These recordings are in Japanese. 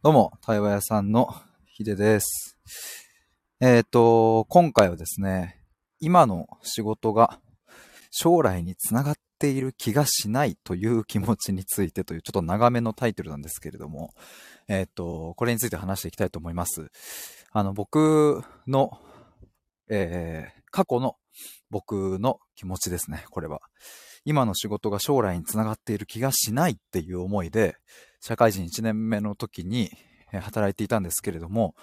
どうも、対話屋さんのヒデです。えっ、と、今回はですね、今の仕事が将来につながっている気がしないという気持ちについてというちょっと長めのタイトルなんですけれども、えっ、と、これについて話していきたいと思います。あの、僕の、えー過去の僕の気持ちですね、これは。今の仕事が将来につながっている気がしないっていう思いで、社会人1年目の時に働いていたんですけれども、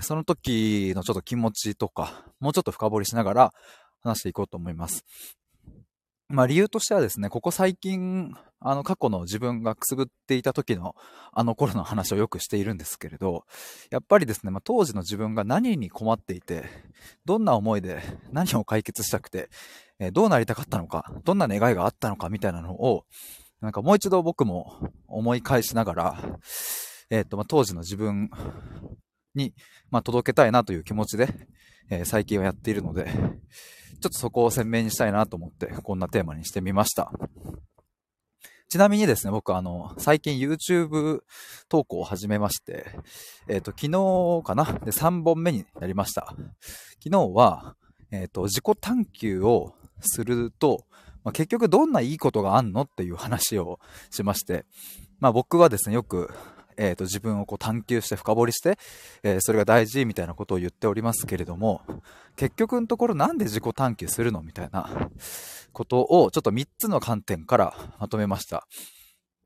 その時のちょっと気持ちとか、もうちょっと深掘りしながら話していこうと思います。まあ理由としてはですね、ここ最近、あの過去の自分がくすぶっていた時のあの頃の話をよくしているんですけれど、やっぱりですね、まあ当時の自分が何に困っていて、どんな思いで何を解決したくて、どうなりたかったのか、どんな願いがあったのかみたいなのを、なんかもう一度僕も思い返しながら、えっ、と、まあ、当時の自分に、まあ、届けたいなという気持ちで、えー最近はやっているので、ちょっとそこを鮮明にしたいなと思って、こんなテーマにしてみました。ちなみにですね、僕あの、最近 YouTube 投稿を始めまして、えっ、と、昨日かな？で、3本目になりました。昨日は、えっ、と、自己探求をすると、まあ、結局どんないいことがあんのっていう話をしまして、まあ僕はですね、よく、えっ、と、自分をこう探求して深掘りして、えーそれが大事みたいなことを言っておりますけれども、結局のところなんで自己探求するのみたいなことをちょっと3つの観点からまとめました。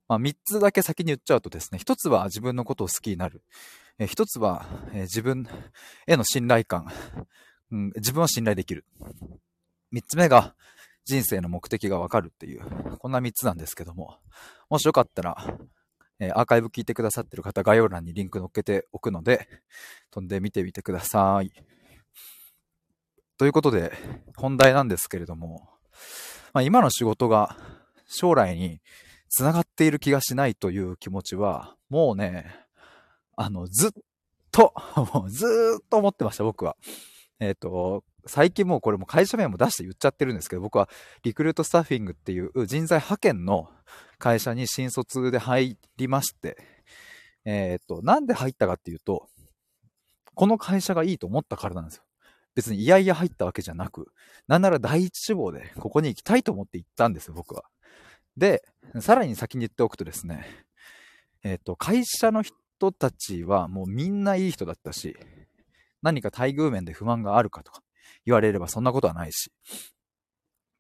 まあ3つだけ先に言っちゃうとですね、1つは自分のことを好きになる。えー1つは、え自分への信頼感、うん。自分は信頼できる。3つ目が人生の目的がわかるっていう、こんな3つなんですけども、もしよかったら、えアーカイブ聞いてくださってる方、概要欄にリンク載っけておくので、飛んでみてみてください。ということで、本題なんですけれども、まあ、今の仕事が将来につながっている気がしないという気持ちは、もうね、あの、ずっと、もうずっと思ってました、僕は。えっ、と、最近もうこれも会社名も出して言っちゃってるんですけど、僕はリクルートスタッフィングっていう人材派遣の会社に新卒で入りまして、えっ、と、なんで入ったかっていうと、この会社がいいと思ったからなんですよ。別に嫌々入ったわけじゃなく、なんなら第一志望でここに行きたいと思って行ったんですよ、僕は。で、さらに先に言っておくとですね、えっ、と、会社の人たちはもうみんないい人だったし、何か待遇面で不満があるかとか言われればそんなことはないし。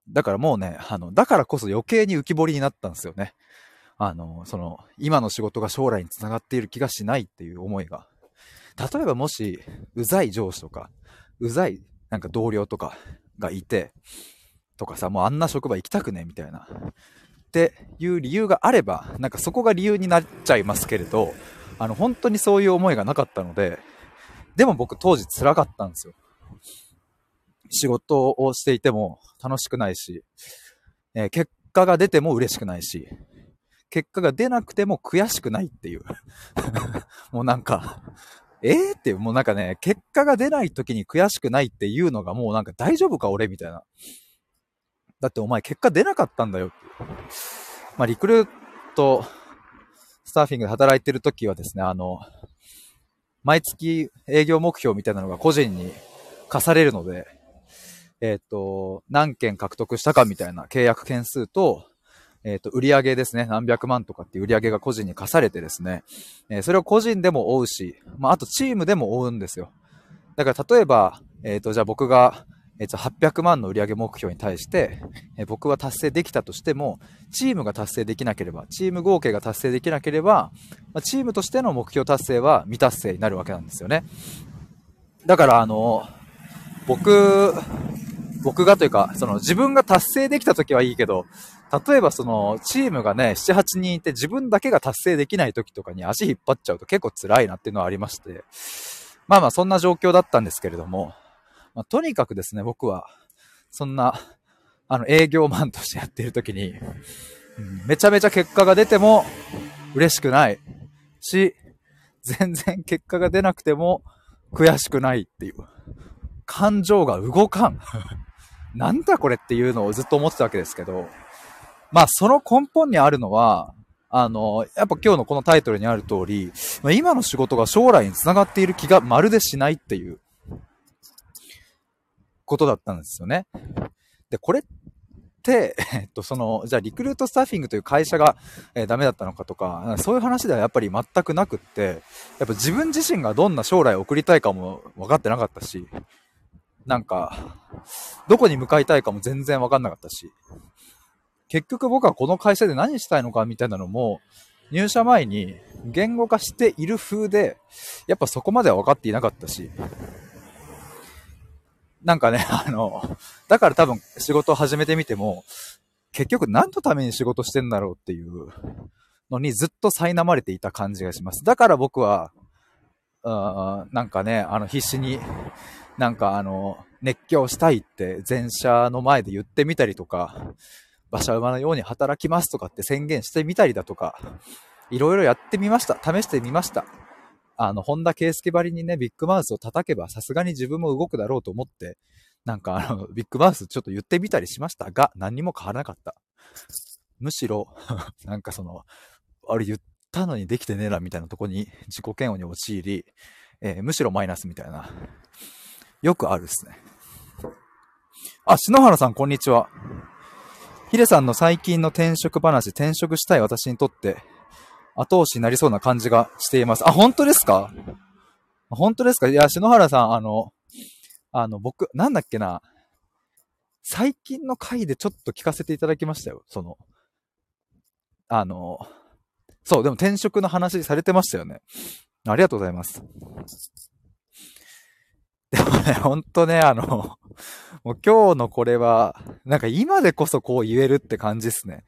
だからもうね、あの、だからこそ余計に浮き彫りになったんですよね。あの、その、今の仕事が将来につながっている気がしないっていう思いが。例えばもし、うざい上司とか、うざいなんか同僚とかがいて、とかさ、もうあんな職場行きたくねみたいな。っていう理由があれば、なんかそこが理由になっちゃいますけれど、あの、本当にそういう思いがなかったので、でも僕当時辛かったんですよ。仕事をしていても楽しくないし、えー結果が出ても嬉しくないし、結果が出なくても悔しくないっていう。もうなんか、えー？って、もうなんかね、結果が出ない時に悔しくないっていうのがもうなんか大丈夫か俺みたいな。だってお前結果出なかったんだよっていう。まあリクルートスタッフィングで働いてる時はですね、あの、毎月営業目標みたいなのが個人に課されるので、えっ、と、何件獲得したかみたいな契約件数と、えっ、と、売り上げですね。何百万とかっていう売り上げが個人に課されてですね、えーそれを個人でも追うし、まあ、あとチームでも追うんですよ。だから例えば、えっ、と、じゃあ僕が、えっ、と、800万の売り上げ目標に対して、え僕は達成できたとしても、チームが達成できなければ、チーム合計が達成できなければ、まあ、チームとしての目標達成は未達成になるわけなんですよね。だから、あの、僕、僕がというか、その自分が達成できた時はいいけど、例えばそのチームがね、7、8人いて自分だけが達成できない時とかに足引っ張っちゃうと結構辛いなっていうのはありまして、まあまあそんな状況だったんですけれども、まあ、とにかくですね、僕は、そんな、あの営業マンとしてやっている時に、うんめちゃめちゃ結果が出ても嬉しくないし、全然結果が出なくても悔しくないっていう。感情が動かん。なんだこれっていうのをずっと思ってたわけですけど、まあその根本にあるのは、あの、やっぱ今日のこのタイトルにある通り、ま、今の仕事が将来につながっている気がまるでしないっていうことだったんですよね。で、これって、えっと、その、じゃあリクルートスタッフィングという会社が、えー、ダメだったのかとか、そういう話ではやっぱり全くなくって、やっぱ自分自身がどんな将来を送りたいかも分かってなかったし、なんか、どこに向かいたいかも全然分かんなかったし、結局僕はこの会社で何したいのかみたいなのも、入社前に言語化している風で、やっぱそこまでは分かっていなかったし、なんかね、あの、だから多分仕事を始めてみても、結局何のために仕事してんだろうっていうのにずっと苛まれていた感じがします。だから僕は、うんなんかね、あの必死になんかあの、熱狂したいって前者の前で言ってみたりとか、馬車馬のように働きますとかって宣言してみたりだとか、いろいろやってみました。試してみました。あの、本田圭介ばりにね、ビッグマウスを叩けばさすがに自分も動くだろうと思って、なんかあの、ビッグマウスちょっと言ってみたりしましたが、何にも変わらなかった。むしろ、なんかその、あれ言ったのにできてねえなみたいなとこに自己嫌悪に陥り、えー、むしろマイナスみたいな。よくあるっすね。あ、篠原さん、こんにちは。ヒデさんの最近の転職話、転職したい私にとって、後押しになりそうな感じがしています。あ、本当ですか？本当ですか？いや、篠原さん、あの、あの、僕、なんだっけな。最近の回でちょっと聞かせていただきましたよ。その、あの、そう、でも転職の話されてましたよね。ありがとうございます。でもね、ほんとね、あの、もう今日のこれは、なんか今でこそこう言えるって感じっすね。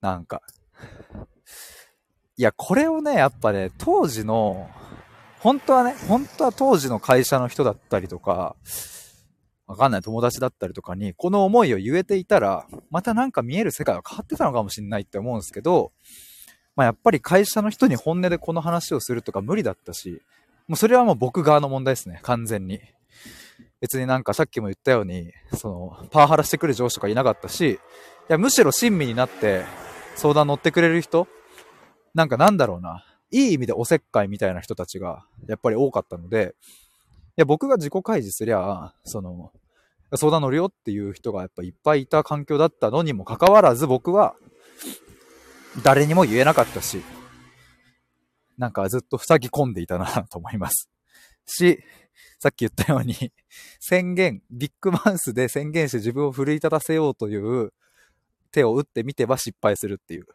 なんか。いや、これをね、やっぱね、当時の、本当はね、本当は当時の会社の人だったりとか、わかんない友達だったりとかに、この思いを言えていたら、またなんか見える世界は変わってたのかもしれないって思うんですけど、まあやっぱり会社の人に本音でこの話をするとか無理だったし、もうそれはもう僕側の問題ですね、完全に。別になんかさっきも言ったように、その、パワハラしてくる上司とかいなかったし、いや、むしろ親身になって相談乗ってくれる人なんかなんだろうな。いい意味でおせっかいみたいな人たちがやっぱり多かったので、いや、僕が自己開示すりゃ、その、相談乗るよっていう人がやっぱいっぱいいた環境だったのにもかかわらず僕は誰にも言えなかったし、なんかずっと塞ぎ込んでいたなと思います。し、さっき言ったように、宣言、ビッグマウスで宣言して自分を奮い立たせようという手を打ってみては失敗するっていう。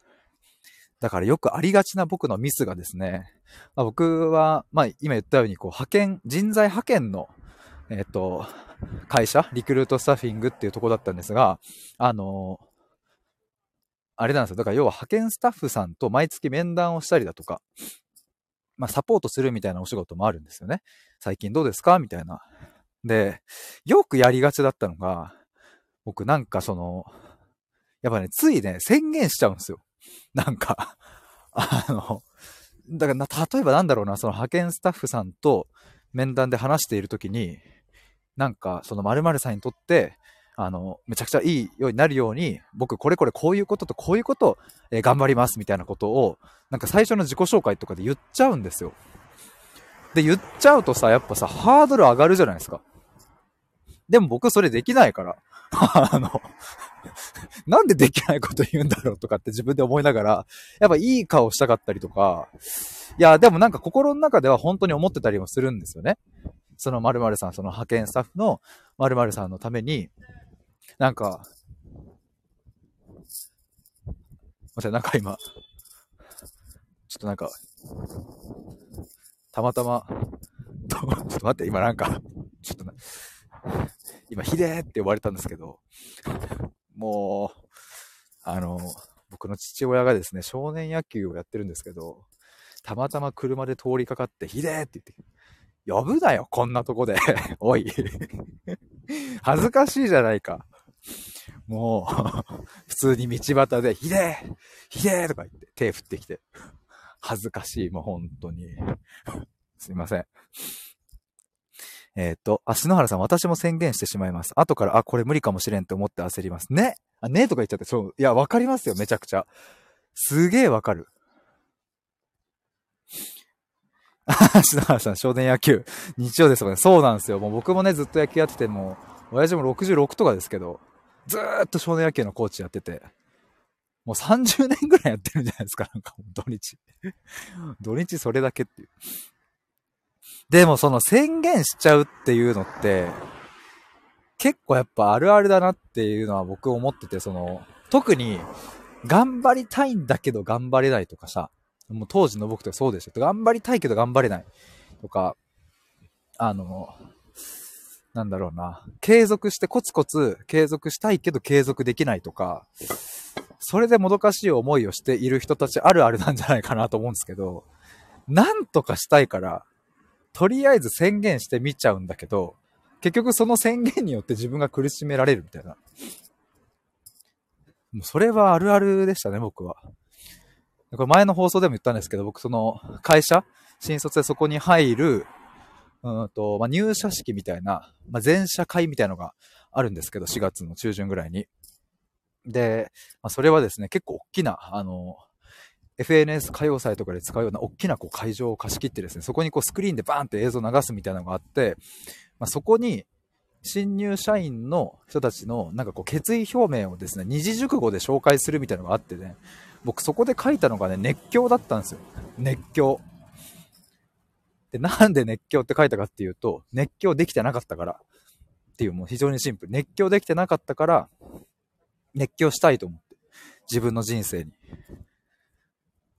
だからよくありがちな僕のミスがですね、まあ、僕は、まあ今言ったようにこう派遣、人材派遣の、えっ、と、会社、リクルートスタッフィングっていうとこだったんですが、あのあれなんですよ。だから要は派遣スタッフさんと毎月面談をしたりだとか、まあ、サポートするみたいなお仕事もあるんですよね。最近どうですか？みたいな。で、よくやりがちだったのが、僕なんかその、やっぱね、ついね、宣言しちゃうんですよ。なんかあの、だからな、例えばなんだろうな、その派遣スタッフさんと面談で話しているときに、なんか、その〇〇さんにとって、あの、めちゃくちゃいいようになるように、僕これこれこういうこととこういうことを、え、頑張りますみたいなことを、なんか最初の自己紹介とかで言っちゃうんですよ。で、言っちゃうとさ、やっぱさ、ハードル上がるじゃないですか。でも僕それできないから。あの、なんでできないこと言うんだろうとかって自分で思いながら、やっぱいい顔したかったりとか、いや、でもなんか心の中では本当に思ってたりもするんですよね。その〇〇さん、その派遣スタッフの〇〇さんのために、なんか、ません、なんか今、ちょっとなんか、たまたま、ちょっと待って、今なんか、ちょっとな、今、ひでーって呼ばれたんですけど、もう、あの、僕の父親がですね、少年野球をやってるんですけど、たまたま車で通りかかって、ひでーって言って、呼ぶなよ、こんなとこで。おい。恥ずかしいじゃないか。もう、普通に道端で、ひでえひでえとか言って手振ってきて。恥ずかしい、もう本当に。すいません。えっ、ー、と、あ、篠原さん、私も宣言してしまいます。後から、あ、これ無理かもしれんって思って焦ります。ねあ、ねとか言っちゃって、そう、いや、わかりますよ、めちゃくちゃ。すげえわかる。あ篠原さん、少年野球、日曜ですとかね。そうなんですよ。もう僕もね、ずっと野球やってても、親父も66とかですけど、ずーっと少年野球のコーチやってて、もう30年ぐらいやってるんじゃないですか、なんか土日。土日それだけっていう。でもその宣言しちゃうっていうのって、結構やっぱあるあるだなっていうのは僕思ってて、その、特に頑張りたいんだけど頑張れないとかさ、もう当時の僕とかそうでしょ。頑張りたいけど頑張れないとか、あの、なんだろうな、継続してコツコツ継続したいけど継続できないとか、それでもどかしい思いをしている人たちあるあるなんじゃないかなと思うんですけど、なんとかしたいから、とりあえず宣言してみちゃうんだけど、結局その宣言によって自分が苦しめられるみたいな。もうそれはあるあるでしたね、僕は。これ前の放送でも言ったんですけど、僕その会社、新卒でそこに入る、うんと、まあ、入社式みたいな、まあ、前社会みたいのがあるんですけど、4月の中旬ぐらいに。で、まあ、それはですね、結構大きな、あの、FNS 歌謡祭とかで使うような大きなこう会場を貸し切ってですね、そこにこうスクリーンでバーンって映像を流すみたいなのがあって、まあ、そこに新入社員の人たちのなんかこう決意表明をですね、二次熟語で紹介するみたいなのがあってね、僕そこで書いたのがね、熱狂だったんですよ。熱狂。で、なんで熱狂って書いたかっていうと、熱狂できてなかったからっていうもう非常にシンプル。熱狂できてなかったから、熱狂したいと思って。自分の人生に。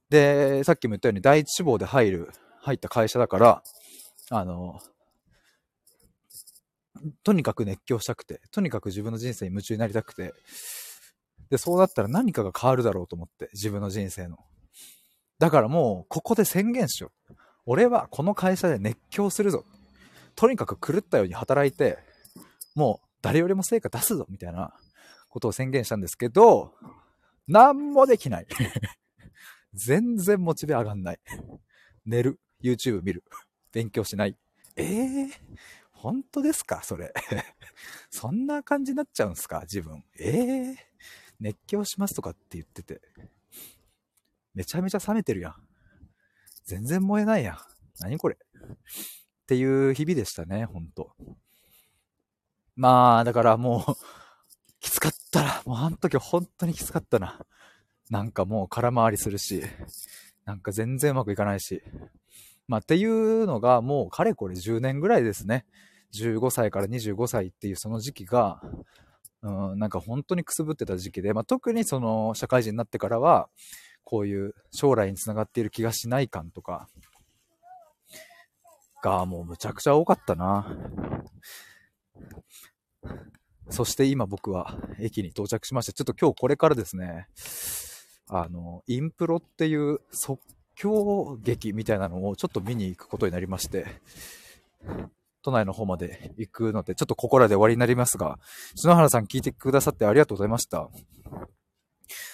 で、さっきも言ったように第一志望で入る、入った会社だから、あの、とにかく熱狂したくて、とにかく自分の人生に夢中になりたくて、で、そうなったら何かが変わるだろうと思って、自分の人生の。だからもう、ここで宣言しよう。俺はこの会社で熱狂するぞ。とにかく狂ったように働いて、もう誰よりも成果出すぞ、みたいなことを宣言したんですけど、何もできない。全然モチベ上がんない。寝る。YouTube 見る。勉強しない。ええー、本当ですか？それ。そんな感じになっちゃうんすか？自分。ええー、熱狂しますとかって言ってて。めちゃめちゃ冷めてるやん。全然燃えないやん。何これ。っていう日々でしたね、ほんと。まあ、だからもう、きつかったな。もうあの時本当にきつかったな。なんかもう空回りするし、なんか全然うまくいかないし。まあっていうのがもうかれこれ10年ぐらいですね。15歳から25歳っていうその時期が、うん、なんか本当にくすぶってた時期で、まあ、特にその社会人になってからは、こういう将来につながっている気がしない感とか、がもうむちゃくちゃ多かったな。そして今僕は駅に到着しました。ちょっと今日これからですね、あの、インプロっていう即興劇みたいなのをちょっと見に行くことになりまして、都内の方まで行くので、ちょっとここらで終わりになりますが、篠原さん聞いてくださってありがとうございました。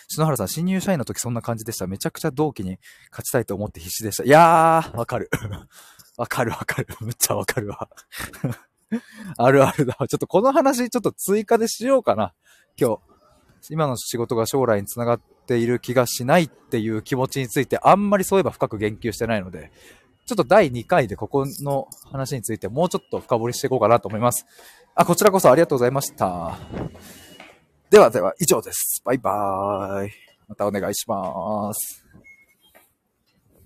篠原さん、新入社員の時そんな感じでした。めちゃくちゃ同期に勝ちたいと思って必死でした。いやー、わかる。わかるわかる。むっちゃわかるわ。あるあるだわ。ちょっとこの話ちょっと追加でしようかな。今日。今の仕事が将来につながっている気がしないっていう気持ちについてあんまりそういえば深く言及してないので、ちょっと第2回でここの話についてもうちょっと深掘りしていこうかなと思います。あ、こちらこそありがとうございました。ではでは以上です。バイバーイ。またお願いします。